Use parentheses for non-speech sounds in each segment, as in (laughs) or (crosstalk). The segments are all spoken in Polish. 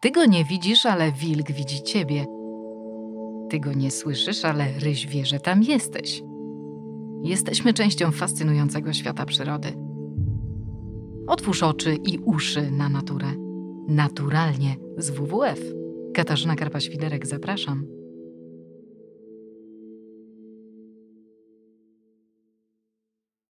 Ty go nie widzisz, ale wilk widzi ciebie. Ty go nie słyszysz, ale ryś wie, że tam jesteś. Jesteśmy częścią fascynującego świata przyrody. Otwórz oczy i uszy na naturę. Naturalnie z WWF. Katarzyna Karpa-Świderek, zapraszam.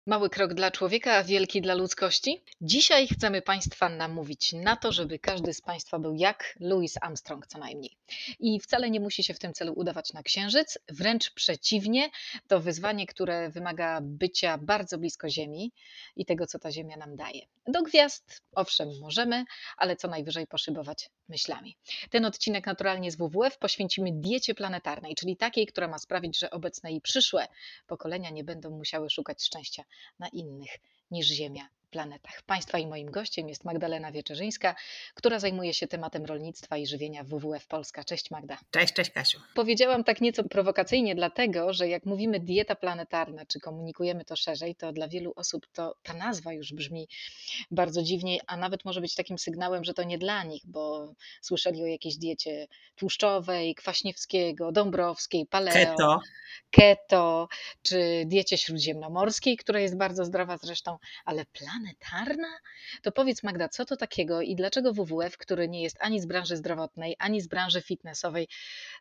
Mały krok dla człowieka, a wielki dla ludzkości? Dzisiaj chcemy Państwa namówić na to, żeby każdy z Państwa był jak Louis Armstrong co najmniej. I wcale nie musi się w tym celu udawać na księżyc, wręcz przeciwnie, to wyzwanie, które wymaga bycia bardzo blisko Ziemi i tego, co ta Ziemia nam daje. Do gwiazd, owszem, możemy, ale co najwyżej poszybować myślami. Ten odcinek naturalnie z WWF poświęcimy diecie planetarnej, czyli takiej, która ma sprawić, że obecne i przyszłe pokolenia nie będą musiały szukać szczęścia na innych niż Ziemia planetach. Państwa i moim gościem jest Magdalena Wieczerzyńska, która zajmuje się tematem rolnictwa i żywienia w WWF Polska. Cześć Magda. Cześć, cześć Kasiu. Powiedziałam tak nieco prowokacyjnie, dlatego że jak mówimy dieta planetarna, czy komunikujemy to szerzej, to dla wielu osób to ta nazwa już brzmi bardzo dziwnie, a nawet może być takim sygnałem, że to nie dla nich, bo słyszeli o jakiejś diecie tłuszczowej, Kwaśniewskiego, Dąbrowskiej, paleo, keto. keto, czy diecie śródziemnomorskiej, która jest bardzo zdrowa zresztą, ale plan planetarna? To powiedz Magda, co to takiego i dlaczego WWF, który nie jest ani z branży zdrowotnej, ani z branży fitnessowej,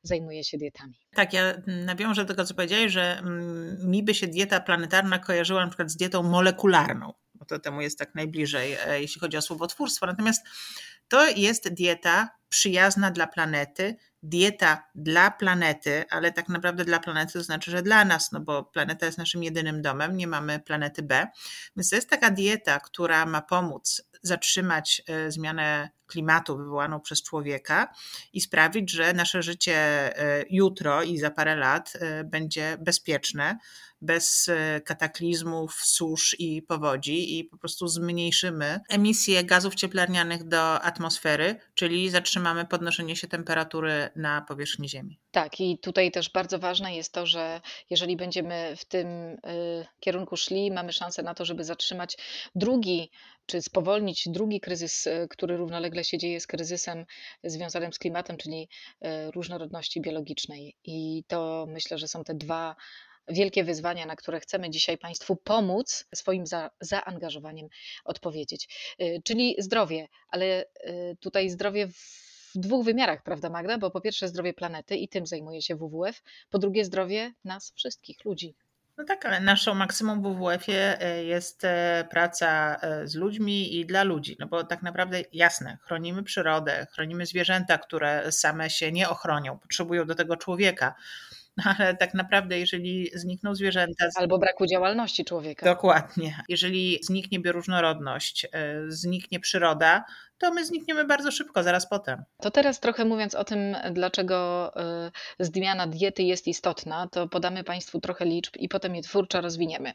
zajmuje się dietami? Tak, ja nawiążę do tego, co powiedziałeś, że mm, mi by się dieta planetarna kojarzyła na przykład z dietą molekularną, bo to temu jest tak najbliżej, e, jeśli chodzi o słowotwórstwo. Natomiast to jest dieta przyjazna dla planety, dieta dla planety, ale tak naprawdę dla planety to znaczy, że dla nas, no bo planeta jest naszym jedynym domem, nie mamy planety B. Więc to jest taka dieta, która ma pomóc zatrzymać e, zmianę klimatu wywołaną przez człowieka i sprawić, że nasze życie e, jutro i za parę lat e, będzie bezpieczne, bez e, kataklizmów, susz i powodzi i po prostu zmniejszymy emisję gazów cieplarnianych do atmosfery, czyli zatrzymamy podnoszenie się temperatury na powierzchni Ziemi. Tak, i tutaj też bardzo ważne jest to, że jeżeli będziemy w tym kierunku szli, mamy szansę na to, żeby zatrzymać drugi, czy spowolnić drugi kryzys, y, który równolegle się dzieje z kryzysem związanym z klimatem, czyli y, różnorodności biologicznej. I to myślę, że są te dwa wielkie wyzwania, na które chcemy dzisiaj Państwu pomóc swoim za, zaangażowaniem odpowiedzieć. Y, czyli zdrowie, ale tutaj zdrowie w w dwóch wymiarach, prawda Magda? Bo po pierwsze zdrowie planety i tym zajmuje się WWF, po drugie zdrowie nas wszystkich, ludzi. No tak, ale naszą maksymum w WWF-ie y, jest praca z ludźmi i dla ludzi, no bo tak naprawdę jasne, chronimy przyrodę, chronimy zwierzęta, które same się nie ochronią, potrzebują do tego człowieka, (laughs) ale tak naprawdę, jeżeli znikną zwierzęta. Albo braku działalności człowieka. Dokładnie. Jeżeli zniknie bioróżnorodność, e, zniknie przyroda, to my znikniemy bardzo szybko, zaraz potem. To teraz trochę mówiąc o tym, dlaczego e, zmiana diety jest istotna, to podamy Państwu trochę liczb i potem je twórczo rozwiniemy.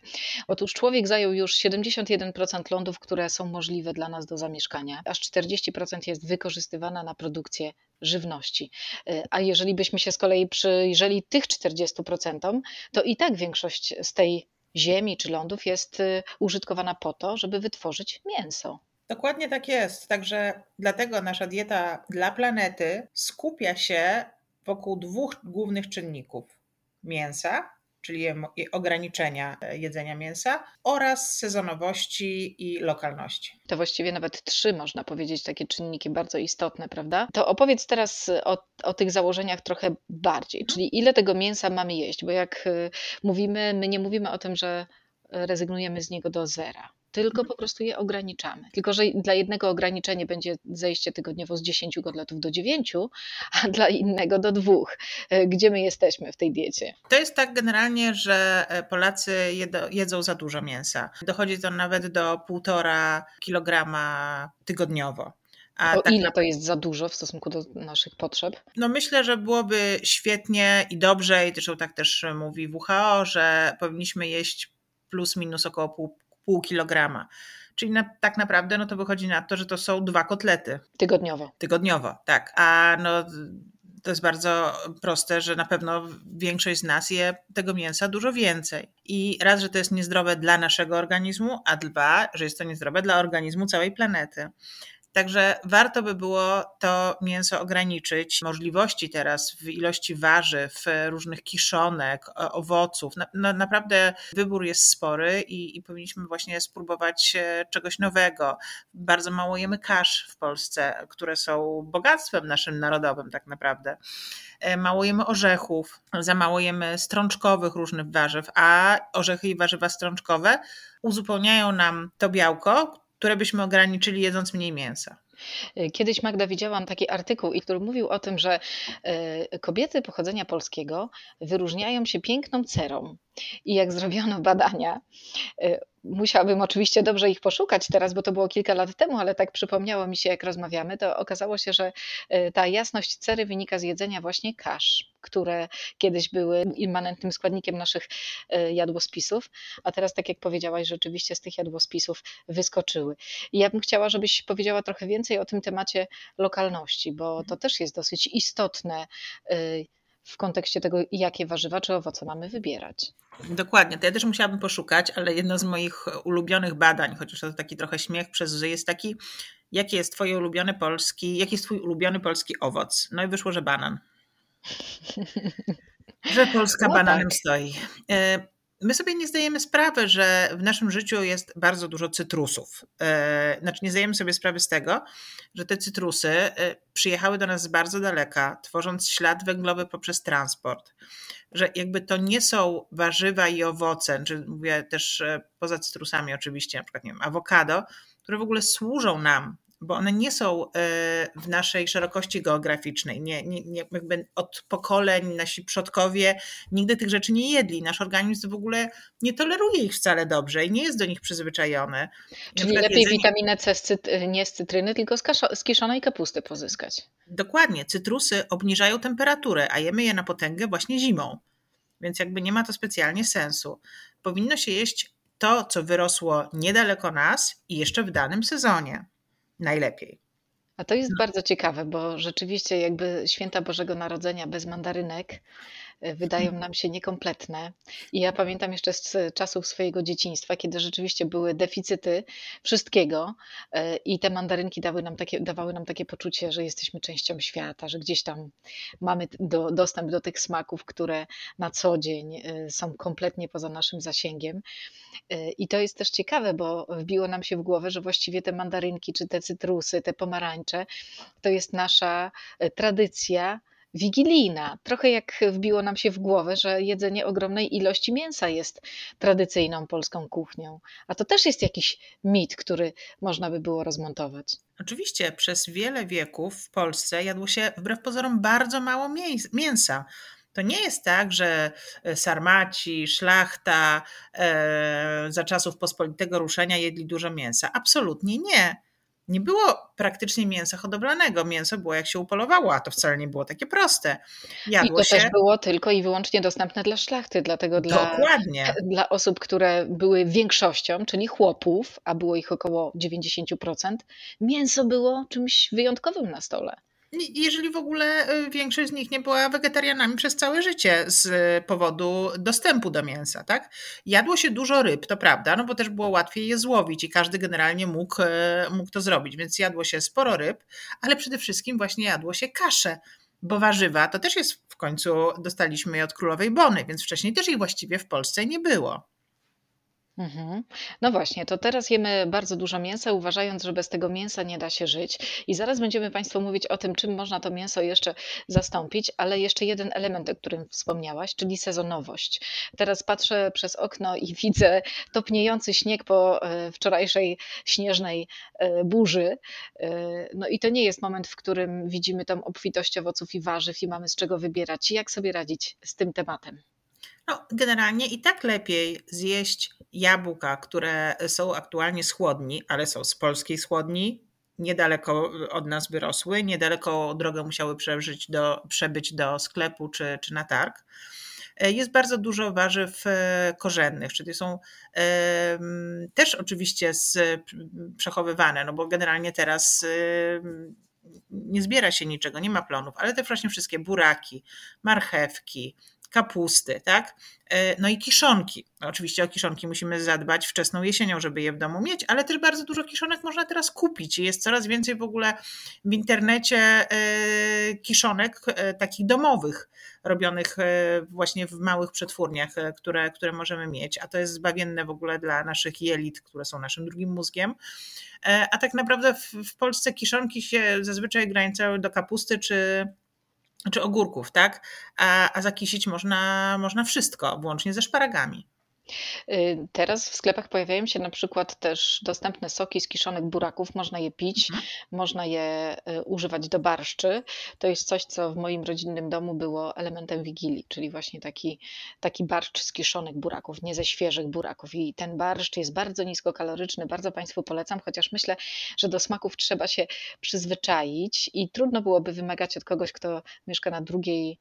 Otóż człowiek zajął już 71% lądów, które są możliwe dla nas do zamieszkania, aż 40% jest wykorzystywana na produkcję żywności. E, a jeżeli byśmy się z kolei przyjrzeli tych 40%, to i tak większość z tej ziemi czy lądów jest e, użytkowana po to, żeby wytworzyć mięso. Dokładnie tak jest. Także dlatego nasza dieta dla planety skupia się wokół dwóch głównych czynników: mięsa czyli ograniczenia e, jedzenia mięsa, oraz sezonowości i lokalności. To właściwie nawet trzy, można powiedzieć, takie czynniki bardzo istotne, prawda? To opowiedz teraz o, o tych założeniach trochę bardziej, mhm. czyli ile tego mięsa mamy jeść, bo jak e, mówimy, my nie mówimy o tym, że rezygnujemy z niego do zera tylko po prostu je ograniczamy. Tylko, że dla jednego ograniczenie będzie zejście tygodniowo z 10 kotletów do 9, a dla innego do 2. E, gdzie my jesteśmy w tej diecie? To jest tak generalnie, że e, Polacy jedzą za dużo mięsa. Dochodzi to nawet do 1,5 kg tygodniowo. A o tak ile to jest za dużo w stosunku do naszych potrzeb? No myślę, że byłoby świetnie i dobrze, i zresztą tak też mówi WHO, że powinniśmy jeść plus minus około pół pół kilograma. Czyli na, tak naprawdę no to wychodzi na to, że to są dwa kotlety. Tygodniowo. Tygodniowo, tak. A no to jest bardzo proste, że na pewno większość z nas je tego mięsa dużo więcej. I raz, że to jest niezdrowe dla naszego organizmu, a dwa, że jest to niezdrowe dla organizmu całej planety. Także warto by było to mięso ograniczyć. Możliwości teraz w ilości warzyw, różnych kiszonek, owoców. Na, naprawdę wybór jest spory i, i powinniśmy właśnie spróbować e, czegoś nowego. Bardzo mało jemy kasz w Polsce, które są bogactwem naszym narodowym tak naprawdę. E, mało jemy orzechów, za mało jemy strączkowych różnych warzyw, a orzechy i warzywa strączkowe uzupełniają nam to białko, które byśmy ograniczyli jedząc mniej mięsa. E, kiedyś Magda widziałam taki artykuł, który mówił o tym, że e, kobiety pochodzenia polskiego wyróżniają się piękną cerą. I jak zrobiono badania, musiałabym oczywiście dobrze ich poszukać teraz, bo to było kilka lat temu, ale tak przypomniało mi się, jak rozmawiamy, to okazało się, że e, ta jasność cery wynika z jedzenia właśnie kasz, które kiedyś były immanentnym składnikiem naszych e, jadłospisów, a teraz, tak jak powiedziałaś, rzeczywiście z tych jadłospisów wyskoczyły. I ja bym chciała, żebyś powiedziała trochę więcej o tym temacie lokalności, bo to też jest dosyć istotne e, w kontekście tego, jakie warzywa czy owoce mamy wybierać. Dokładnie, to ja też musiałabym poszukać, ale jedno z moich ulubionych badań, chociaż to taki trochę śmiech przez że jest taki, jaki jest twoje ulubiony polski, jaki jest twój ulubiony polski owoc? No i wyszło, że banan. (laughs) Że Polska no bananem tak. stoi. My sobie nie zdajemy sprawy, że w naszym życiu jest bardzo dużo cytrusów. E, znaczy, nie zdajemy sobie sprawy z tego, że te cytrusy e, przyjechały do nas z bardzo daleka, tworząc ślad węglowy poprzez transport. Że jakby to nie są warzywa i owoce, czy mówię też e, poza cytrusami oczywiście, na przykład nie wiem, awokado, które w ogóle służą nam bo one nie są e, w naszej szerokości geograficznej. Nie, nie, jakby od pokoleń nasi przodkowie nigdy tych rzeczy nie jedli. Nasz organizm w ogóle nie toleruje ich wcale dobrze i nie jest do nich przyzwyczajony. Czyli lepiej jedzenie... witaminę C z nie z cytryny, tylko z, z kiszonej kapusty pozyskać. Dokładnie. Cytrusy obniżają temperaturę, a jemy je na potęgę właśnie zimą. Więc jakby nie ma to specjalnie sensu. Powinno się jeść to, co wyrosło niedaleko nas i jeszcze w danym sezonie najlepiej. A to jest bardzo ciekawe, bo rzeczywiście jakby święta Bożego Narodzenia bez mandarynek wydają nam się niekompletne. I ja pamiętam jeszcze z czasów swojego dzieciństwa, kiedy rzeczywiście były deficyty wszystkiego e, i te mandarynki dały nam takie, dawały nam takie poczucie, że jesteśmy częścią świata, że gdzieś tam mamy do, dostęp do tych smaków, które na co dzień e, są kompletnie poza naszym zasięgiem. I to jest też ciekawe, bo wbiło nam się w głowę, że właściwie te mandarynki, czy te cytrusy, te pomarańcze, to jest nasza tradycja wigilijna. Trochę jak wbiło nam się w głowę, że jedzenie ogromnej ilości mięsa jest tradycyjną polską kuchnią. A to też jest jakiś mit, który można by było rozmontować. Oczywiście, przez wiele wieków w Polsce jadło się wbrew pozorom bardzo mało mięsa. To nie jest tak, że e, sarmaci, szlachta e, za czasów pospolitego ruszenia jedli dużo mięsa. Absolutnie nie nie było praktycznie mięsa hodowlanego. Mięso było jak się upolowało, a to wcale nie było takie proste. Jadło I to się... też było tylko i wyłącznie dostępne dla szlachty, dlatego dla, Dokładnie. dla osób, które były większością, czyli chłopów, a było ich około 90%, mięso było czymś wyjątkowym na stole jeżeli w ogóle y, większość z nich nie była wegetarianami przez całe życie z powodu dostępu do mięsa, tak? Jadło się dużo ryb, to prawda, no bo też było łatwiej je złowić i każdy generalnie mógł, y, mógł to zrobić, więc jadło się sporo ryb, ale przede wszystkim właśnie jadło się kasze, bo warzywa to też jest w końcu dostaliśmy je od królowej Bony, więc wcześniej też ich właściwie w Polsce nie było. Mhm. No właśnie, to teraz jemy bardzo dużo mięsa, uważając, że bez tego mięsa nie da się żyć. I zaraz będziemy Państwu mówić o tym, czym można to mięso jeszcze zastąpić, ale jeszcze jeden element, o którym wspomniałaś, czyli sezonowość. Teraz patrzę przez okno i (laughs) widzę topniejący śnieg po e, wczorajszej śnieżnej e, burzy. E, no i to nie jest moment, w którym widzimy tą obfitość owoców i warzyw i mamy z czego wybierać. Jak sobie radzić z tym tematem? No, generalnie i tak lepiej zjeść jabłka, które są aktualnie z chłodni, ale są z polskiej schłodni, niedaleko od nas wyrosły, niedaleko drogę musiały przeżyć do, przebyć do sklepu czy, czy na targ. Jest bardzo dużo warzyw e, korzennych, czyli są też oczywiście z, przechowywane, no bo generalnie teraz nie zbiera się niczego, nie ma plonów, ale te właśnie wszystkie buraki, marchewki, kapusty, tak? E, no i kiszonki. Oczywiście o kiszonki musimy zadbać wczesną jesienią, żeby je w domu mieć, ale też bardzo dużo kiszonek można teraz kupić. Jest coraz więcej w ogóle w internecie e, kiszonek e, takich domowych, robionych właśnie w małych przetwórniach, które, które możemy mieć. A to jest zbawienne w ogóle dla naszych jelit, które są naszym drugim mózgiem. A tak naprawdę w, w Polsce kiszonki się zazwyczaj ograniczały do kapusty czy czy ogórków, tak? A, a zakisić można, można wszystko, włącznie ze szparagami. Y, teraz w sklepach pojawiają się na przykład też dostępne soki z kiszonek buraków. Można je pić, mhm. można je y, używać do barszczy. To jest coś, co w moim rodzinnym domu było elementem wigilii, czyli właśnie taki, taki barszcz z kiszonek buraków, nie ze świeżych buraków. I ten barszcz jest bardzo niskokaloryczny, bardzo Państwu polecam, chociaż myślę, że do smaków trzeba się przyzwyczaić i trudno byłoby wymagać od kogoś, kto mieszka na drugiej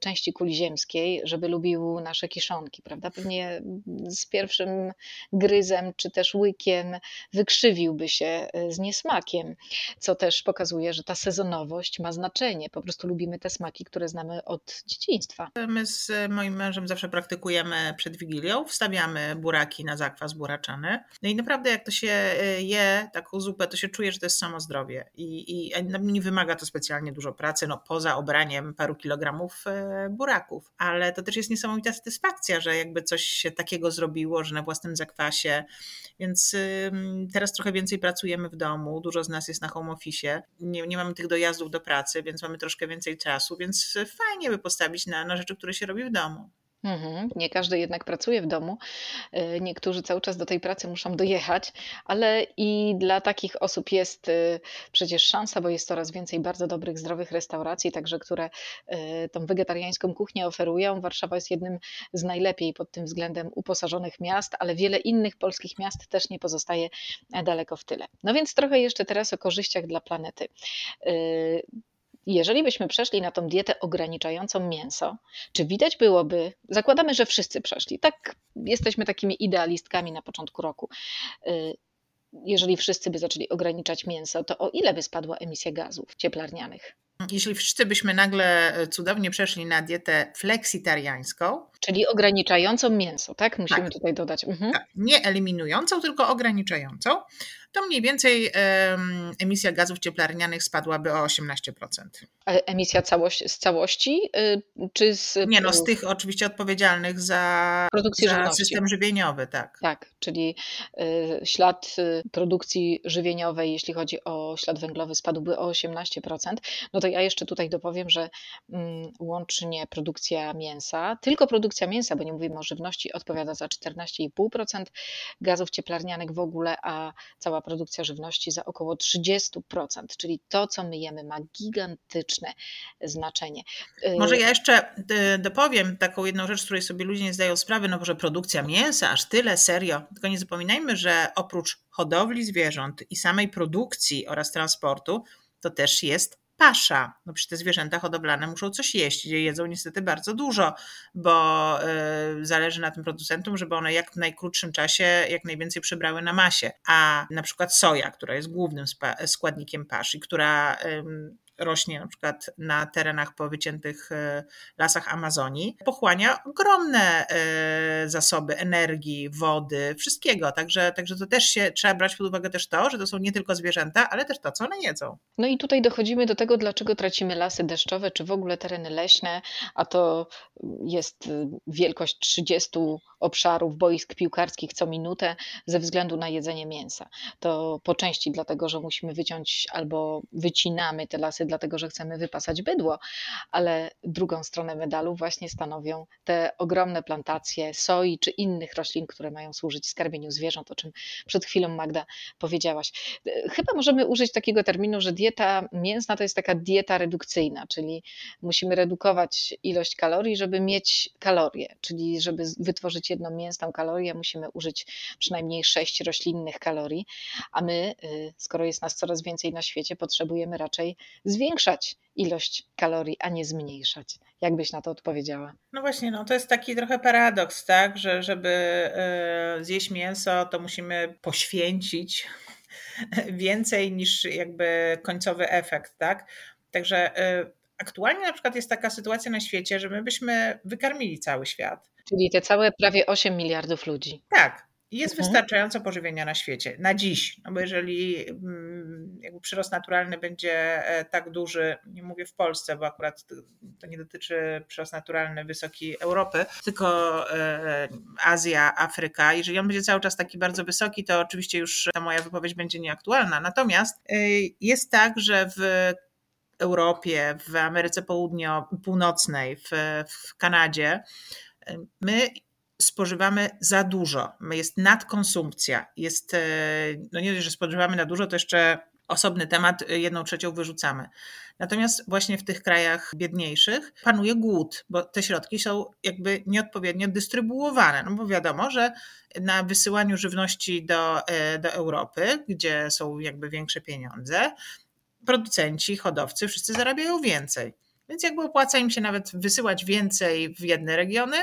części kuli ziemskiej, żeby lubił nasze kiszonki, prawda? Pewnie z pierwszym gryzem czy też łykiem wykrzywiłby się e, z niesmakiem, co też pokazuje, że ta sezonowość ma znaczenie. Po prostu lubimy te smaki, które znamy od dzieciństwa. My z moim mężem zawsze praktykujemy przed Wigilią, wstawiamy buraki na zakwas buraczany. No i naprawdę jak to się e, je taką zupę, to się czuje, że to jest samo zdrowie i, i nie wymaga to specjalnie dużo pracy, no poza obraniem paru kilogramów E, buraków. Ale to też jest niesamowita satysfakcja, że jakby coś się takiego zrobiło, że na własnym zakwasie. Więc teraz trochę więcej pracujemy w domu, dużo z nas jest na home office, nie, nie mamy tych dojazdów do pracy, więc mamy troszkę więcej czasu, więc fajnie by postawić na, na rzeczy, które się robi w domu. Mhm. Nie każdy jednak pracuje w domu. Y, niektórzy cały czas do tej pracy muszą dojechać, ale i dla takich osób jest y, przecież szansa, bo jest coraz więcej bardzo dobrych, zdrowych restauracji, także które y, tą wegetariańską kuchnię oferują. Warszawa jest jednym z najlepiej pod tym względem uposażonych miast, ale wiele innych polskich miast też nie pozostaje daleko w tyle. No więc trochę jeszcze teraz o korzyściach dla planety jeżeli byśmy przeszli na tą dietę ograniczającą mięso, czy widać byłoby, zakładamy, że wszyscy przeszli, tak jesteśmy takimi idealistkami na początku roku, y, jeżeli wszyscy by zaczęli ograniczać mięso, to o ile by spadła emisja gazów cieplarnianych? Jeśli wszyscy byśmy nagle e, cudownie przeszli na dietę fleksitariańską, czyli ograniczającą mięso, tak? Musimy tak, tutaj dodać. Mhm. Tak, nie eliminującą, tylko ograniczającą, to mniej więcej emisja gazów cieplarnianych spadłaby o 18%. A emisja całość, z całości, y, czy z. Nie, no z tych oczywiście odpowiedzialnych za, produkcję za system żywieniowy, tak. Tak, czyli y, ślad y, produkcji żywieniowej, jeśli chodzi o ślad węglowy, spadłby o 18%. No to ja jeszcze tutaj dopowiem, że mm, łącznie produkcja mięsa, tylko produkcja mięsa, bo nie mówimy o żywności, odpowiada za 14,5% gazów cieplarnianych w ogóle, a cała produkcja żywności za około 30%, czyli to, co my jemy, ma gigantyczne znaczenie. Może ja jeszcze y, dopowiem taką jedną rzecz, której sobie ludzie nie zdają sprawy, no że produkcja mięsa, aż tyle, serio. Tylko nie zapominajmy, że oprócz hodowli zwierząt i samej produkcji oraz transportu, to też jest pasza. No przecież te zwierzęta hodowlane muszą coś jeść. Jedzą niestety bardzo dużo, bo y, zależy na tym producentom, żeby one jak w najkrótszym czasie jak najwięcej przybrały na masie. A na przykład soja, która jest głównym składnikiem paszy, która rośnie na przykład na terenach po wyciętych e, lasach Amazonii, pochłania ogromne e, zasoby energii, wody, wszystkiego. Także, także to też się trzeba brać pod uwagę też to, że to są nie tylko zwierzęta, ale też to, co one jedzą. No i tutaj dochodzimy do tego, dlaczego tracimy lasy deszczowe, czy w ogóle tereny leśne, a to jest y, wielkość 30 obszarów boisk piłkarskich co minutę ze względu na jedzenie mięsa. To po części dlatego, że musimy wyciąć albo wycinamy te lasy dlatego, że chcemy wypasać bydło, ale drugą stronę medalu właśnie stanowią te ogromne plantacje soi czy innych roślin, które mają służyć skarmieniu zwierząt, o czym przed chwilą Magda powiedziałaś. Chyba możemy użyć takiego terminu, że dieta mięsna to jest taka dieta redukcyjna, czyli musimy redukować ilość kalorii, żeby mieć kalorie, czyli żeby wytworzyć jedną mięsną kalorię, musimy użyć przynajmniej sześć roślinnych kalorii, a my, y, skoro jest nas coraz więcej na świecie, potrzebujemy raczej zwiększać ilość kalorii, a nie zmniejszać. Jak byś na to odpowiedziała? No właśnie, no to jest taki trochę paradoks, tak, że żeby y, zjeść mięso, to musimy poświęcić (laughs) więcej niż jakby końcowy efekt, tak? Także y, aktualnie na przykład jest taka sytuacja na świecie, że my byśmy wykarmili cały świat. Czyli te całe prawie 8 miliardów ludzi. Tak, jest mhm. wystarczająco pożywienia na świecie, na dziś. No bo jeżeli mm, jakby przyrost naturalny będzie e, tak duży, nie mówię w Polsce, bo akurat to nie dotyczy przyrost naturalny wysokiej Europy, tylko e, Azja, Afryka. Jeżeli on będzie cały czas taki bardzo wysoki, to oczywiście już ta moja wypowiedź będzie nieaktualna. Natomiast e, jest tak, że w Europie, w Ameryce Południo, Północnej, w, w Kanadzie, my spożywamy za dużo. Jest nadkonsumpcja. Jest, e, no nie że spożywamy na dużo, to jeszcze osobny temat, e, jedną trzecią wyrzucamy. Natomiast właśnie w tych krajach biedniejszych panuje głód, bo te środki są jakby nieodpowiednio dystrybuowane. No bo wiadomo, że na wysyłaniu żywności do, e, do Europy, gdzie są jakby większe pieniądze, producenci, hodowcy wszyscy zarabiają więcej. Więc jakby opłaca im się nawet wysyłać więcej w jedne regiony,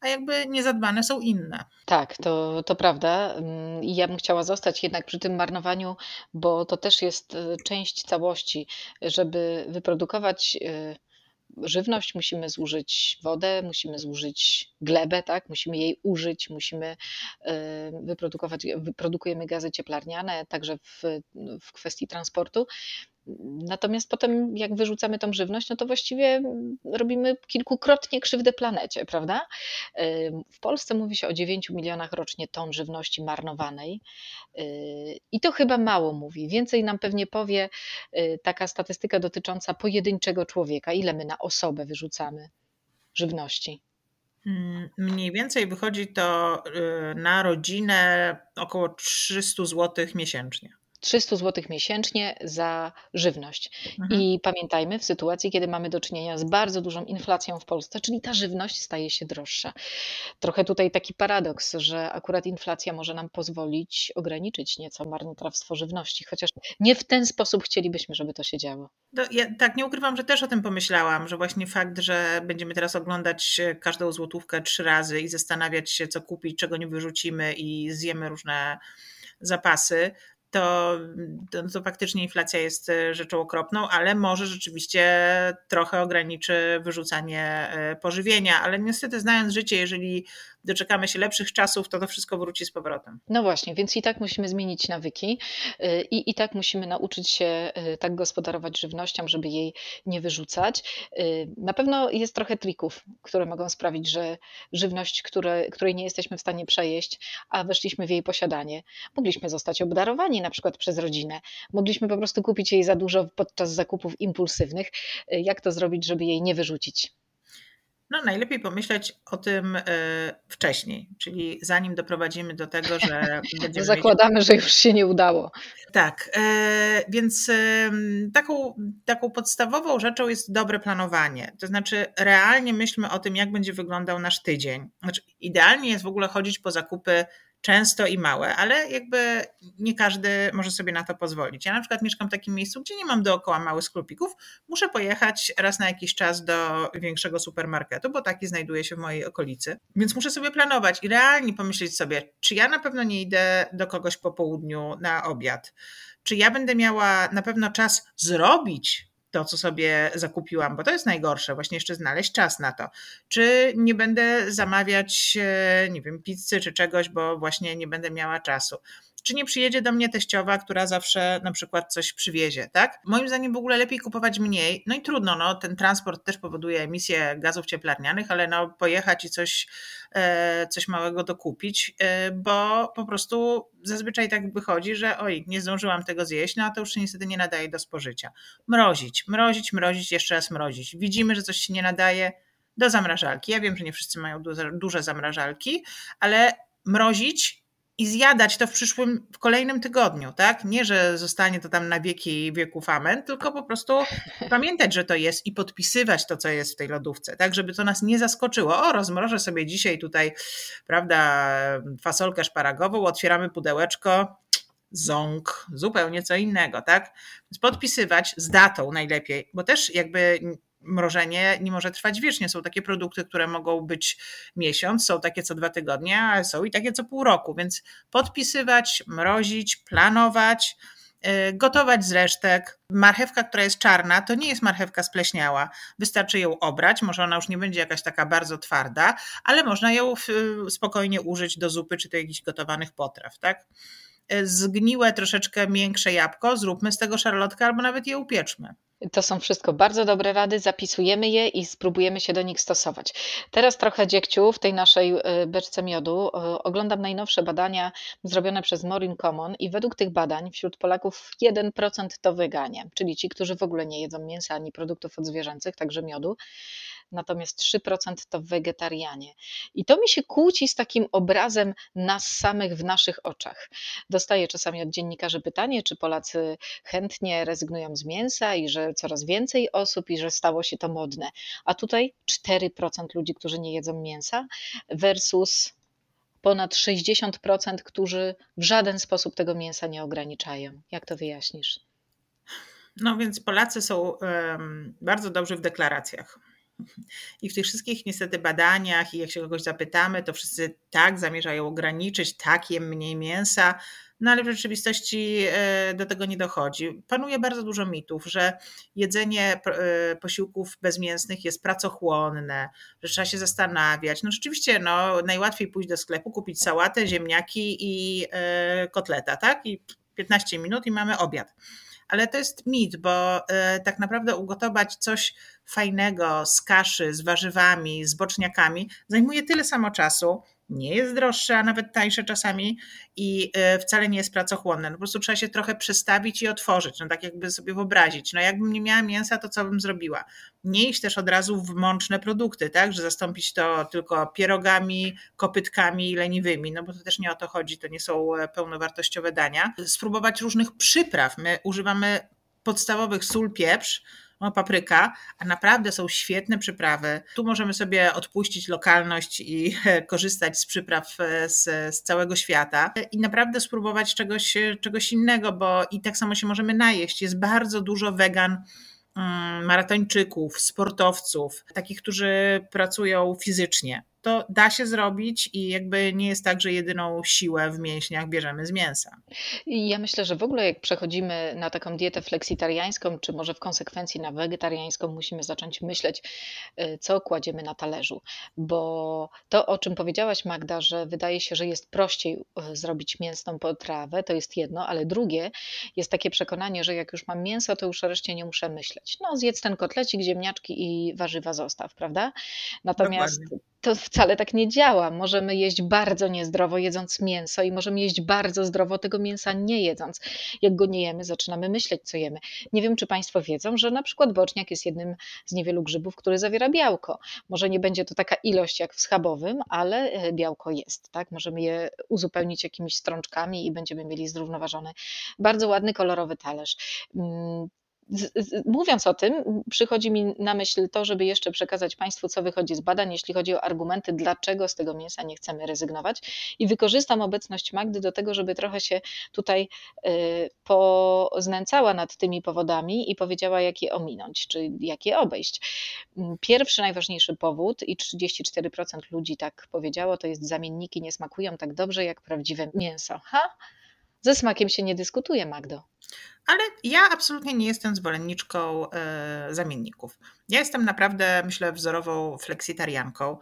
a jakby niezadbane są inne. Tak, to, to prawda. Mm, I ja bym chciała zostać jednak przy tym marnowaniu, bo to też jest e, część całości. Żeby wyprodukować e, żywność, musimy zużyć wodę, musimy zużyć glebę, tak? musimy jej użyć, musimy e, wyprodukować, wyprodukujemy gazy cieplarniane, także w, w kwestii transportu. Natomiast potem, jak wyrzucamy tą żywność, no to właściwie robimy kilkukrotnie krzywdę planecie, prawda? W Polsce mówi się o 9 milionach rocznie ton żywności marnowanej yy, i to chyba mało mówi. Więcej nam pewnie powie yy, taka statystyka dotycząca pojedynczego człowieka. Ile my na osobę wyrzucamy żywności? Mm, mniej więcej wychodzi to na rodzinę około 300 zł miesięcznie. 300 zł miesięcznie za żywność. Mhm. I pamiętajmy, w sytuacji, kiedy mamy do czynienia z bardzo dużą inflacją w Polsce, czyli ta żywność staje się droższa. Trochę tutaj taki paradoks, że akurat inflacja może nam pozwolić ograniczyć nieco marnotrawstwo żywności, chociaż nie w ten sposób chcielibyśmy, żeby to się działo. No, ja tak, nie ukrywam, że też o tym pomyślałam, że właśnie fakt, że będziemy teraz oglądać każdą złotówkę trzy razy i zastanawiać się, co kupić, czego nie wyrzucimy i zjemy różne zapasy, to, to, faktycznie inflacja jest e, rzeczą okropną, ale może rzeczywiście trochę ograniczy wyrzucanie e, pożywienia, ale niestety znając życie, jeżeli doczekamy się lepszych czasów, to to wszystko wróci z powrotem. No właśnie, więc i tak musimy zmienić nawyki y, i, i tak musimy nauczyć się y, tak gospodarować żywnością, żeby jej nie wyrzucać. Y, na pewno jest trochę trików, które mogą sprawić, że żywność, które, której nie jesteśmy w stanie przejeść, a weszliśmy w jej posiadanie, mogliśmy zostać obdarowani na przykład przez rodzinę, mogliśmy po prostu kupić jej za dużo podczas zakupów impulsywnych. Jak to zrobić, żeby jej nie wyrzucić? No, najlepiej pomyśleć o tym e, wcześniej, czyli zanim doprowadzimy do tego, że (laughs) będziemy. Zakładamy, mieć... że już się nie udało. Tak, e, więc taką, taką podstawową rzeczą jest dobre planowanie. To znaczy, realnie myślmy o tym, jak będzie wyglądał nasz tydzień. Znaczy, idealnie jest w ogóle chodzić po zakupy często i małe, ale jakby nie każdy może sobie na to pozwolić. Ja na przykład mieszkam w takim miejscu, gdzie nie mam dookoła małych sklepików, muszę pojechać raz na jakiś czas do większego supermarketu, bo taki znajduje się w mojej okolicy. Więc muszę sobie planować i realnie pomyśleć sobie, czy ja na pewno nie idę do kogoś po południu na obiad, czy ja będę miała na pewno czas zrobić to, co sobie zakupiłam, bo to jest najgorsze, właśnie jeszcze znaleźć czas na to. Czy nie będę zamawiać, e, nie wiem, pizzy czy czegoś, bo właśnie nie będę miała czasu czy nie przyjedzie do mnie teściowa, która zawsze na przykład coś przywiezie, tak? Moim zdaniem w ogóle lepiej kupować mniej. No i trudno, no, ten transport też powoduje emisję gazów cieplarnianych, ale no, pojechać i coś, e, coś małego dokupić, e, bo po prostu zazwyczaj tak wychodzi, że oj, nie zdążyłam tego zjeść, no a to już się niestety nie nadaje do spożycia. Mrozić, mrozić, mrozić, jeszcze raz mrozić. Widzimy, że coś się nie nadaje, do zamrażalki. Ja wiem, że nie wszyscy mają duże, duże zamrażalki, ale mrozić i zjadać to w przyszłym, w kolejnym tygodniu, tak? Nie, że zostanie to tam na wieki wieków amen, tylko po prostu (laughs) pamiętać, że to jest i podpisywać to, co jest w tej lodówce, tak? Żeby to nas nie zaskoczyło. O, rozmrożę sobie dzisiaj tutaj, prawda, fasolkę szparagową, otwieramy pudełeczko, ząg, zupełnie co innego, tak? Więc podpisywać z datą najlepiej, bo też jakby mrożenie nie może trwać wiecznie. Są takie produkty, które mogą być miesiąc, są takie co dwa tygodnie, a są i takie co pół roku, więc podpisywać, mrozić, planować, gotować z resztek. Marchewka, która jest czarna, to nie jest marchewka spleśniała. Wystarczy ją obrać, może ona już nie będzie jakaś taka bardzo twarda, ale można ją spokojnie użyć do zupy czy do jakichś gotowanych potraw, tak? Zgniłe, troszeczkę miększe jabłko, zróbmy z tego szarlotkę albo nawet je upieczmy. To są wszystko bardzo dobre rady, zapisujemy je i spróbujemy się do nich stosować. Teraz trochę dziegciu w tej naszej y, beczce miodu. Oglądam najnowsze badania zrobione przez Morin Common i według tych badań wśród Polaków 1% to weganie, czyli ci, którzy w ogóle nie jedzą mięsa ani produktów odzwierzęcych, także miodu natomiast 3% to wegetarianie. I to mi się kłóci z takim obrazem nas samych w naszych oczach. Dostaję czasami od dziennikarzy pytanie, czy Polacy chętnie rezygnują z mięsa i że coraz więcej osób i że stało się to modne. A tutaj 4% ludzi, którzy nie jedzą mięsa versus ponad 60%, którzy w żaden sposób tego mięsa nie ograniczają. Jak to wyjaśnisz? No więc Polacy są um, bardzo dobrzy w deklaracjach. I w tych wszystkich niestety badaniach, i jak się kogoś zapytamy, to wszyscy tak zamierzają ograniczyć, tak jem mniej mięsa, no ale w rzeczywistości e, do tego nie dochodzi. Panuje bardzo dużo mitów, że jedzenie e, posiłków bezmięsnych jest pracochłonne, że trzeba się zastanawiać. No rzeczywiście, no, najłatwiej pójść do sklepu, kupić sałatę, ziemniaki i e, kotleta, tak? I 15 minut i mamy obiad ale to jest mit, bo e, tak naprawdę ugotować coś fajnego z kaszy, z warzywami, z boczniakami zajmuje tyle samo czasu, nie jest droższe, a nawet tańsze czasami i e, wcale nie jest pracochłonne. No po prostu trzeba się trochę przestawić i otworzyć, no tak jakby sobie wyobrazić. No jakbym nie miała mięsa, to co bym zrobiła? Nie iść też od razu w mączne produkty, tak, że zastąpić to tylko pierogami, kopytkami leniwymi, no bo to też nie o to chodzi, to nie są e, pełnowartościowe dania. Spróbować różnych przypraw. My używamy podstawowych sól, pieprz, no, papryka, a naprawdę są świetne przyprawy. Tu możemy sobie odpuścić lokalność i (laughs) korzystać z przypraw e, z, z całego świata i naprawdę spróbować czegoś, czegoś innego, bo i tak samo się możemy najeść. Jest bardzo dużo wegan mm, maratończyków, sportowców, takich, którzy pracują fizycznie to da się zrobić i jakby nie jest tak, że jedyną siłę w mięśniach bierzemy z mięsa. Ja myślę, że w ogóle jak przechodzimy na taką dietę fleksitariańską, czy może w konsekwencji na wegetariańską, musimy zacząć myśleć, y, co kładziemy na talerzu. Bo to, o czym powiedziałaś, Magda, że wydaje się, że jest prościej y, zrobić mięsną potrawę, to jest jedno, ale drugie jest takie przekonanie, że jak już mam mięso, to już o reszcie nie muszę myśleć. No, zjedz ten kotlecik, ziemniaczki i warzywa zostaw, prawda? Natomiast Dokładnie to wcale tak nie działa. Możemy jeść bardzo niezdrowo jedząc mięso i możemy jeść bardzo zdrowo tego mięsa nie jedząc. Jak go nie jemy, zaczynamy myśleć, co jemy. Nie wiem, czy Państwo wiedzą, że na przykład boczniak jest jednym z niewielu grzybów, który zawiera białko. Może nie będzie to taka ilość jak w schabowym, ale e, białko jest. Tak? Możemy je uzupełnić jakimiś strączkami i będziemy mieli zrównoważony, bardzo ładny, kolorowy talerz. Mm, mówiąc o tym, przychodzi mi na myśl to, żeby jeszcze przekazać Państwu, co wychodzi z badań, jeśli chodzi o argumenty, dlaczego z tego mięsa nie chcemy rezygnować. I wykorzystam obecność Magdy do tego, żeby trochę się tutaj y, poznęcała nad tymi powodami i powiedziała, jak je ominąć, czy jak je obejść. Pierwszy, najważniejszy powód, i 34% ludzi tak powiedziało, to jest zamienniki nie smakują tak dobrze jak prawdziwe mięso. Ha? Ze smakiem się nie dyskutuje, Magdo. Ale ja absolutnie nie jestem zwolenniczką e, zamienników. Ja jestem naprawdę, myślę, wzorową fleksitarianką,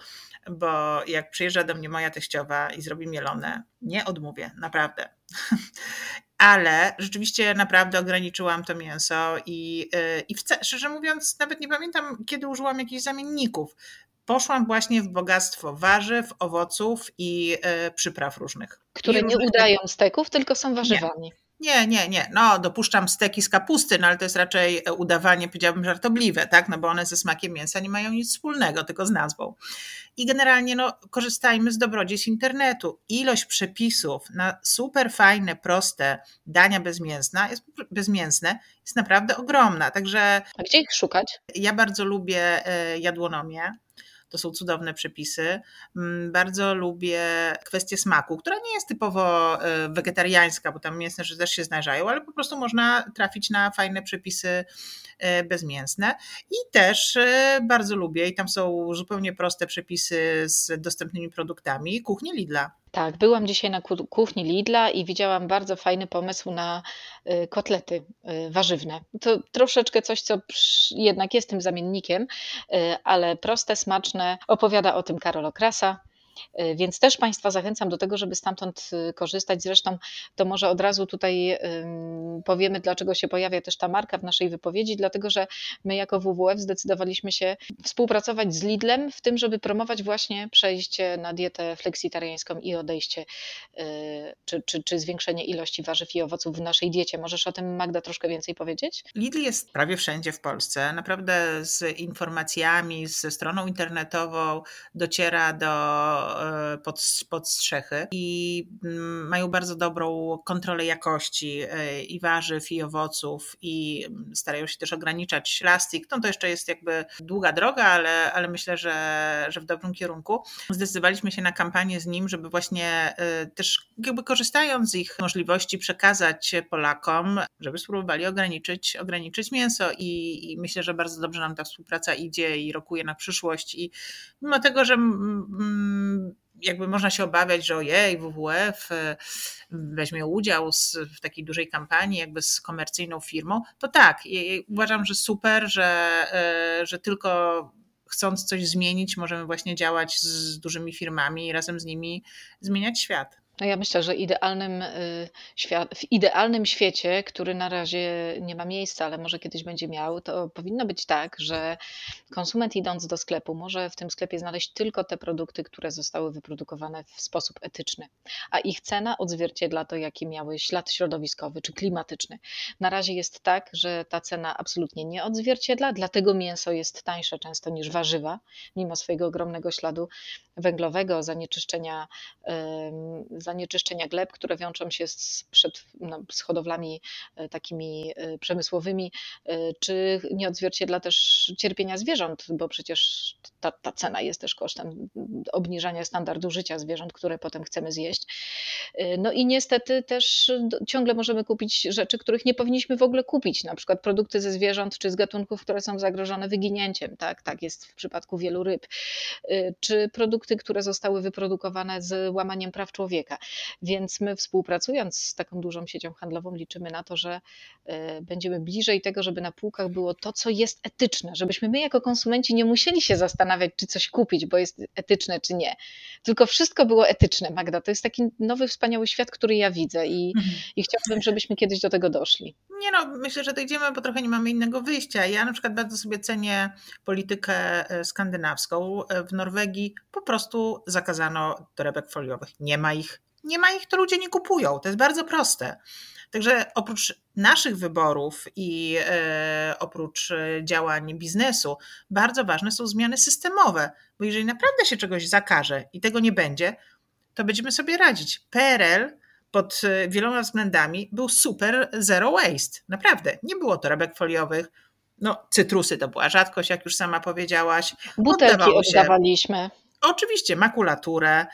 bo jak przyjeżdża do mnie moja teściowa i zrobi mielone, nie odmówię, naprawdę. (laughs) Ale rzeczywiście naprawdę ograniczyłam to mięso i, e, i szczerze mówiąc, nawet nie pamiętam, kiedy użyłam jakichś zamienników. Poszłam właśnie w bogactwo warzyw, owoców i e, przypraw różnych. Które nie udają steków, tylko są warzywami. Nie. Nie, nie. No, dopuszczam steki z kapusty, no ale to jest raczej e, udawanie, powiedziałabym, żartobliwe, tak? No bo one ze smakiem mięsa nie mają nic wspólnego, tylko z nazwą. I generalnie, no, korzystajmy z dobrodziejstw internetu. Ilość przepisów na super fajne, proste dania bezmięsne jest, bezmięsne jest naprawdę ogromna. Także. A gdzie ich szukać? Ja bardzo lubię e, jadłonomię to są cudowne przepisy. Mm, bardzo lubię kwestię smaku, która nie jest typowo e, wegetariańska, bo tam mięsne rzeczy też się znajdziają, ale po prostu można trafić na fajne przepisy e, bezmięsne. I też e, bardzo lubię, i tam są zupełnie proste przepisy z dostępnymi produktami, kuchnię Lidla. Tak, byłam dzisiaj na kuchni Lidla i widziałam bardzo fajny pomysł na y, kotlety y, warzywne. To troszeczkę coś, co jednak jest tym zamiennikiem, y, ale proste, smaczne. Opowiada o tym Karol Okrasa. Y, więc też Państwa zachęcam do tego, żeby stamtąd y, korzystać. Zresztą to może od razu tutaj powiemy, dlaczego się pojawia też ta marka w naszej wypowiedzi, dlatego że my jako WWF zdecydowaliśmy się współpracować z Lidlem w tym, żeby promować właśnie przejście na dietę fleksitariańską i odejście y, czy, czy, czy zwiększenie ilości warzyw i owoców w naszej diecie. Możesz o tym Magda troszkę więcej powiedzieć? Lidl jest prawie wszędzie w Polsce. Naprawdę z informacjami, ze stroną internetową dociera do E, pod, pod strzechy i mm, mają bardzo dobrą kontrolę jakości e, i warzyw, i owoców, i mm, starają się też ograniczać plastik. No to jeszcze jest jakby długa droga, ale, ale myślę, że, że w dobrym kierunku. Zdecydowaliśmy się na kampanię z nim, żeby właśnie e, też jakby korzystając z ich możliwości przekazać Polakom, żeby spróbowali ograniczyć, ograniczyć mięso i, i myślę, że bardzo dobrze nam ta współpraca idzie i rokuje na przyszłość i mimo tego, że jakby można się obawiać, że ojej, WWF e, weźmie udział w takiej dużej kampanii, jakby z komercyjną firmą, to tak, uważam, że super, że, e, że tylko chcąc coś zmienić, możemy właśnie działać z dużymi firmami i razem z nimi zmieniać świat. No ja myślę, że idealnym, y, w idealnym świecie, który na razie nie ma miejsca, ale może kiedyś będzie miał, to powinno być tak, że konsument idąc do sklepu może w tym sklepie znaleźć tylko te produkty, które zostały wyprodukowane w sposób etyczny, a ich cena odzwierciedla to, jaki miały ślad środowiskowy czy klimatyczny. Na razie jest tak, że ta cena absolutnie nie odzwierciedla, dlatego mięso jest tańsze często niż warzywa, mimo swojego ogromnego śladu węglowego, zanieczyszczenia zanieczyszczenia gleb, które wiążą się z, przed, no, z hodowlami e, takimi e, przemysłowymi, e, czy nie odzwierciedla też cierpienia zwierząt, bo przecież ta, ta cena jest też kosztem obniżania standardu życia zwierząt, które potem chcemy zjeść. No i niestety też ciągle możemy kupić rzeczy, których nie powinniśmy w ogóle kupić, na przykład produkty ze zwierząt czy z gatunków, które są zagrożone wyginięciem. Tak, tak jest w przypadku wielu ryb. Czy produkty, które zostały wyprodukowane z łamaniem praw człowieka. Więc my współpracując z taką dużą siecią handlową liczymy na to, że e, będziemy bliżej tego, żeby na półkach było to, co jest etyczne, żebyśmy my jako konsumenci nie musieli się zastanawiać, czy coś kupić, bo jest etyczne, czy nie. Tylko wszystko było etyczne, Magda. To jest taki nowy, wspaniały świat, który ja widzę i, mhm. i chciałabym, żebyśmy kiedyś do tego doszli. Nie no, myślę, że dojdziemy, bo trochę nie mamy innego wyjścia. Ja na przykład bardzo sobie cenię politykę e, skandynawską. E, w Norwegii po prostu zakazano torebek foliowych. Nie ma ich nie ma ich, to ludzie nie kupują. To jest bardzo proste. Także oprócz naszych wyborów i e, oprócz e, działań biznesu, bardzo ważne są zmiany systemowe, bo jeżeli naprawdę się czegoś zakaże i tego nie będzie, to będziemy sobie radzić. PRL pod e, wieloma względami był super zero waste. Naprawdę. Nie było torebek foliowych. No, cytrusy to była rzadkość, jak już sama powiedziałaś. Butelki oddawaliśmy. Oczywiście, makulaturę.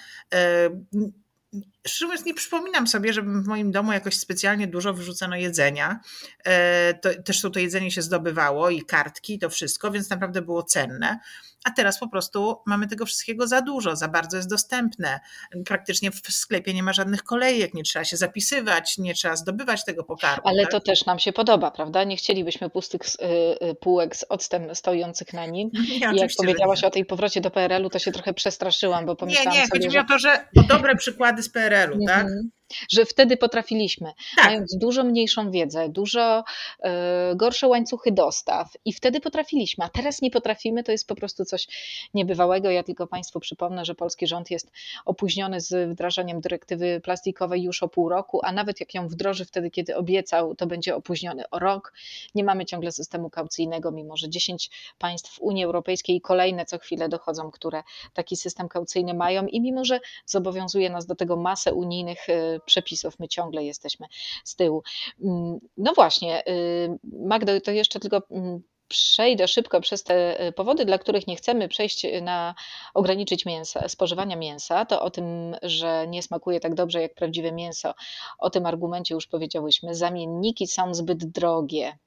Szczerze mówiąc, nie przypominam sobie, żeby w moim domu jakoś specjalnie dużo wyrzucano jedzenia. E, to, też to, to jedzenie się zdobywało i kartki, i to wszystko, więc naprawdę było cenne a teraz po prostu mamy tego wszystkiego za dużo, za bardzo jest dostępne. Praktycznie w sklepie nie ma żadnych kolejek, nie trzeba się zapisywać, nie trzeba zdobywać tego pokarmu. Ale tak? to też nam się podoba, prawda? Nie chcielibyśmy pustych y, y, półek z octem stojących na nim. (laughs) I jak powiedziałaś o tej powrocie do PRL-u, to się trochę przestraszyłam, bo pomyślałam Nie, nie, sobie, chodzi mi że... o to, że o dobre przykłady z PRL-u, tak? Mhm że wtedy potrafiliśmy, tak. mając dużo mniejszą wiedzę, dużo y, gorsze łańcuchy dostaw i wtedy potrafiliśmy, a teraz nie potrafimy, to jest po prostu coś niebywałego. Ja tylko Państwu przypomnę, że polski rząd jest opóźniony z wdrażaniem dyrektywy plastikowej już o pół roku, a nawet jak ją wdroży wtedy, kiedy obiecał, to będzie opóźniony o rok. Nie mamy ciągle systemu kaucyjnego, mimo że 10 państw w Unii Europejskiej i kolejne co chwilę dochodzą, które taki system kaucyjny mają i mimo, że zobowiązuje nas do tego masę unijnych y, przepisów, my ciągle jesteśmy z tyłu. Mm, no właśnie, y, Magdo, to jeszcze tylko mm, przejdę szybko przez te y, powody, dla których nie chcemy przejść na ograniczyć mięsa, spożywania mięsa, to o tym, że nie smakuje tak dobrze jak prawdziwe mięso, o tym argumencie już powiedziałyśmy. Zamienniki są zbyt drogie.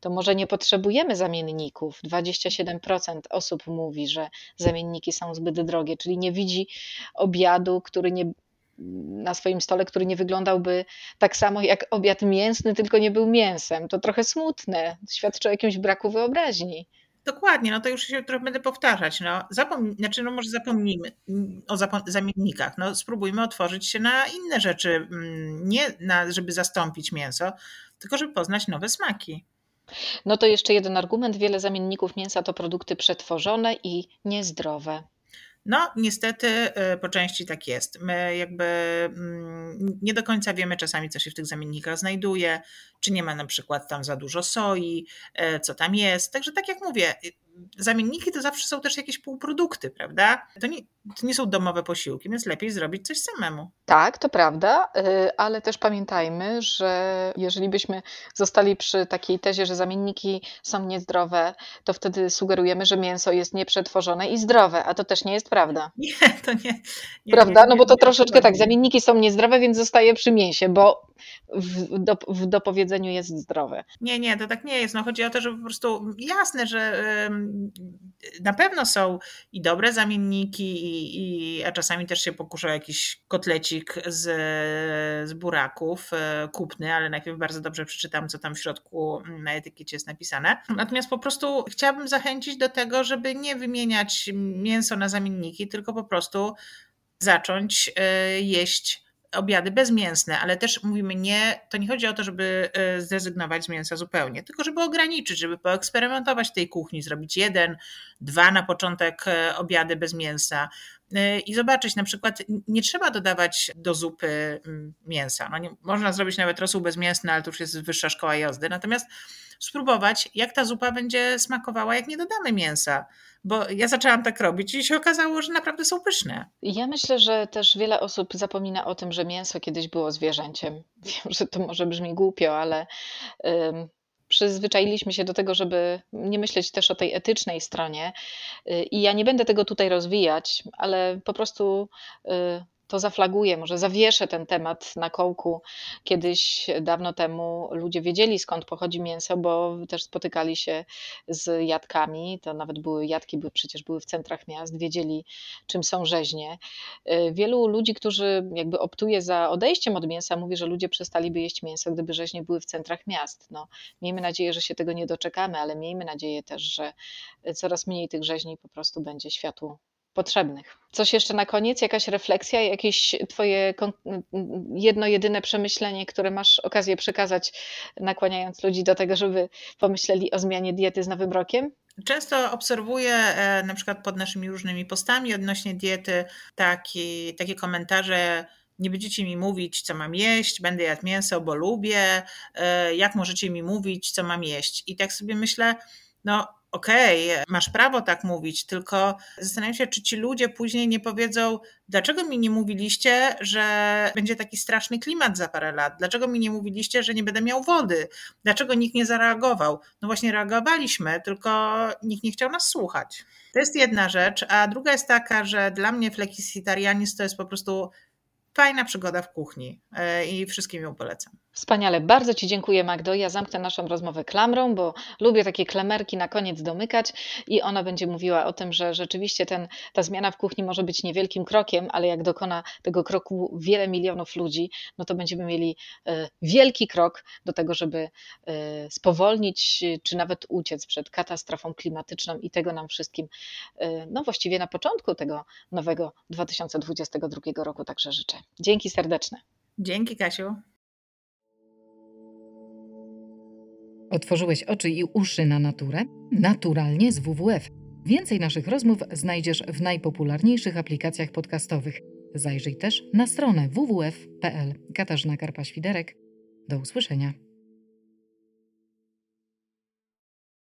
To może nie potrzebujemy zamienników. 27% osób mówi, że zamienniki są zbyt drogie, czyli nie widzi obiadu, który nie na swoim stole, który nie wyglądałby tak samo jak obiad mięsny, tylko nie był mięsem. To trochę smutne, świadczy o jakimś braku wyobraźni. Dokładnie, no to już się trochę będę powtarzać. No, zapom- znaczy, no może zapomnijmy o zapo- zamiennikach. No, spróbujmy otworzyć się na inne rzeczy, mm, nie na, żeby zastąpić mięso, tylko żeby poznać nowe smaki. No to jeszcze jeden argument. Wiele zamienników mięsa to produkty przetworzone i niezdrowe. No, niestety e, po części tak jest. My jakby mm, nie do końca wiemy czasami, co się w tych zamiennikach znajduje, czy nie ma na przykład tam za dużo soi, e, co tam jest. Także tak jak mówię, zamienniki to zawsze są też jakieś półprodukty, prawda? To nie, to nie są domowe posiłki, więc lepiej zrobić coś samemu. Tak, to prawda, y, ale też pamiętajmy, że jeżeli byśmy zostali przy takiej tezie, że zamienniki są niezdrowe, to wtedy sugerujemy, że mięso jest nieprzetworzone i zdrowe, a to też nie jest prawda. (laughs) Nie, to nie. nie prawda? Nie, no bo to nie, troszeczkę tak, zamienniki są niezdrowe, więc zostaje przy mięsie, bo w, do, w dopowiedzeniu jest zdrowe. Nie, nie, to tak nie jest. No chodzi o to, że po prostu jasne, że na pewno są i dobre zamienniki, i, a czasami też się pokusza jakiś kotlecik z, z buraków e, kupny, ale najpierw bardzo dobrze przeczytam, co tam w środku na etykiecie jest napisane. Natomiast po prostu chciałabym zachęcić do tego, żeby nie wymieniać mięso na zamienniki, tylko po prostu zacząć e, jeść obiady bezmięsne, ale też mówimy nie, to nie chodzi o to, żeby e, zrezygnować z mięsa zupełnie, tylko żeby ograniczyć, żeby poeksperymentować w tej kuchni, zrobić jeden, dwa na początek e, obiady bez mięsa e, i zobaczyć, na przykład nie trzeba dodawać do zupy mięsa. No nie, można zrobić nawet rosół bezmięsny, ale to już jest wyższa szkoła jazdy. Natomiast spróbować, jak ta zupa będzie smakowała, jak nie dodamy mięsa. Bo ja zaczęłam tak robić i się okazało, że naprawdę są pyszne. Ja myślę, że też wiele osób zapomina o tym, że mięso kiedyś było zwierzęciem. (laughs) Wiem, że to może brzmi głupio, ale przyzwyczailiśmy się do tego, żeby nie myśleć też o tej etycznej stronie. Y, I ja nie będę tego tutaj rozwijać, ale po prostu y, to zaflaguję, może zawieszę ten temat na kołku. Kiedyś, dawno temu, ludzie wiedzieli skąd pochodzi mięso, bo też spotykali się z jadkami. To nawet były jadki, były, przecież były w centrach miast, wiedzieli czym są rzeźnie. Y, wielu ludzi, którzy jakby optuje za odejściem od mięsa, mówi, że ludzie przestaliby jeść mięso, gdyby rzeźnie były w centrach miast. No, miejmy nadzieję, że się tego nie doczekamy, ale miejmy nadzieję też, że coraz mniej tych rzeźni po prostu będzie światu potrzebnych. Coś jeszcze na koniec, jakaś refleksja, jakieś Twoje jedno, jedyne przemyślenie, które masz okazję przekazać, nakłaniając ludzi do tego, żeby pomyśleli o zmianie diety z nowym rokiem? Często obserwuję e, na przykład pod naszymi różnymi postami odnośnie diety taki, takie komentarze. Nie będziecie mi mówić, co mam jeść, będę jadł mięso, bo lubię. E, jak możecie mi mówić, co mam jeść? I tak sobie myślę, no okej, okay, masz prawo tak mówić, tylko zastanawiam się, czy ci ludzie później nie powiedzą, dlaczego mi nie mówiliście, że będzie taki straszny klimat za parę lat? Dlaczego mi nie mówiliście, że nie będę miał wody? Dlaczego nikt nie zareagował? No właśnie reagowaliśmy, tylko nikt nie chciał nas słuchać. To jest jedna rzecz, a druga jest taka, że dla mnie flexitarianizm to jest po prostu fajna przygoda w kuchni e, i wszystkim ją polecam. Wspaniale, bardzo Ci dziękuję Magdo. Ja zamknę naszą rozmowę klamrą, bo lubię takie klemerki na koniec domykać i ona będzie mówiła o tym, że rzeczywiście ten, ta zmiana w kuchni może być niewielkim krokiem, ale jak dokona tego kroku wiele milionów ludzi, no to będziemy mieli e, wielki krok do tego, żeby e, spowolnić czy nawet uciec przed katastrofą klimatyczną i tego nam wszystkim, no właściwie na początku tego nowego 2022 roku także życzę. Dzięki serdeczne. Dzięki Kasiu. Otworzyłeś oczy i uszy na naturę? Naturalnie z WWF. Więcej naszych rozmów znajdziesz w najpopularniejszych aplikacjach podcastowych. Zajrzyj też na stronę www.pl. Katarzyna Karpa-Świderek. Do usłyszenia.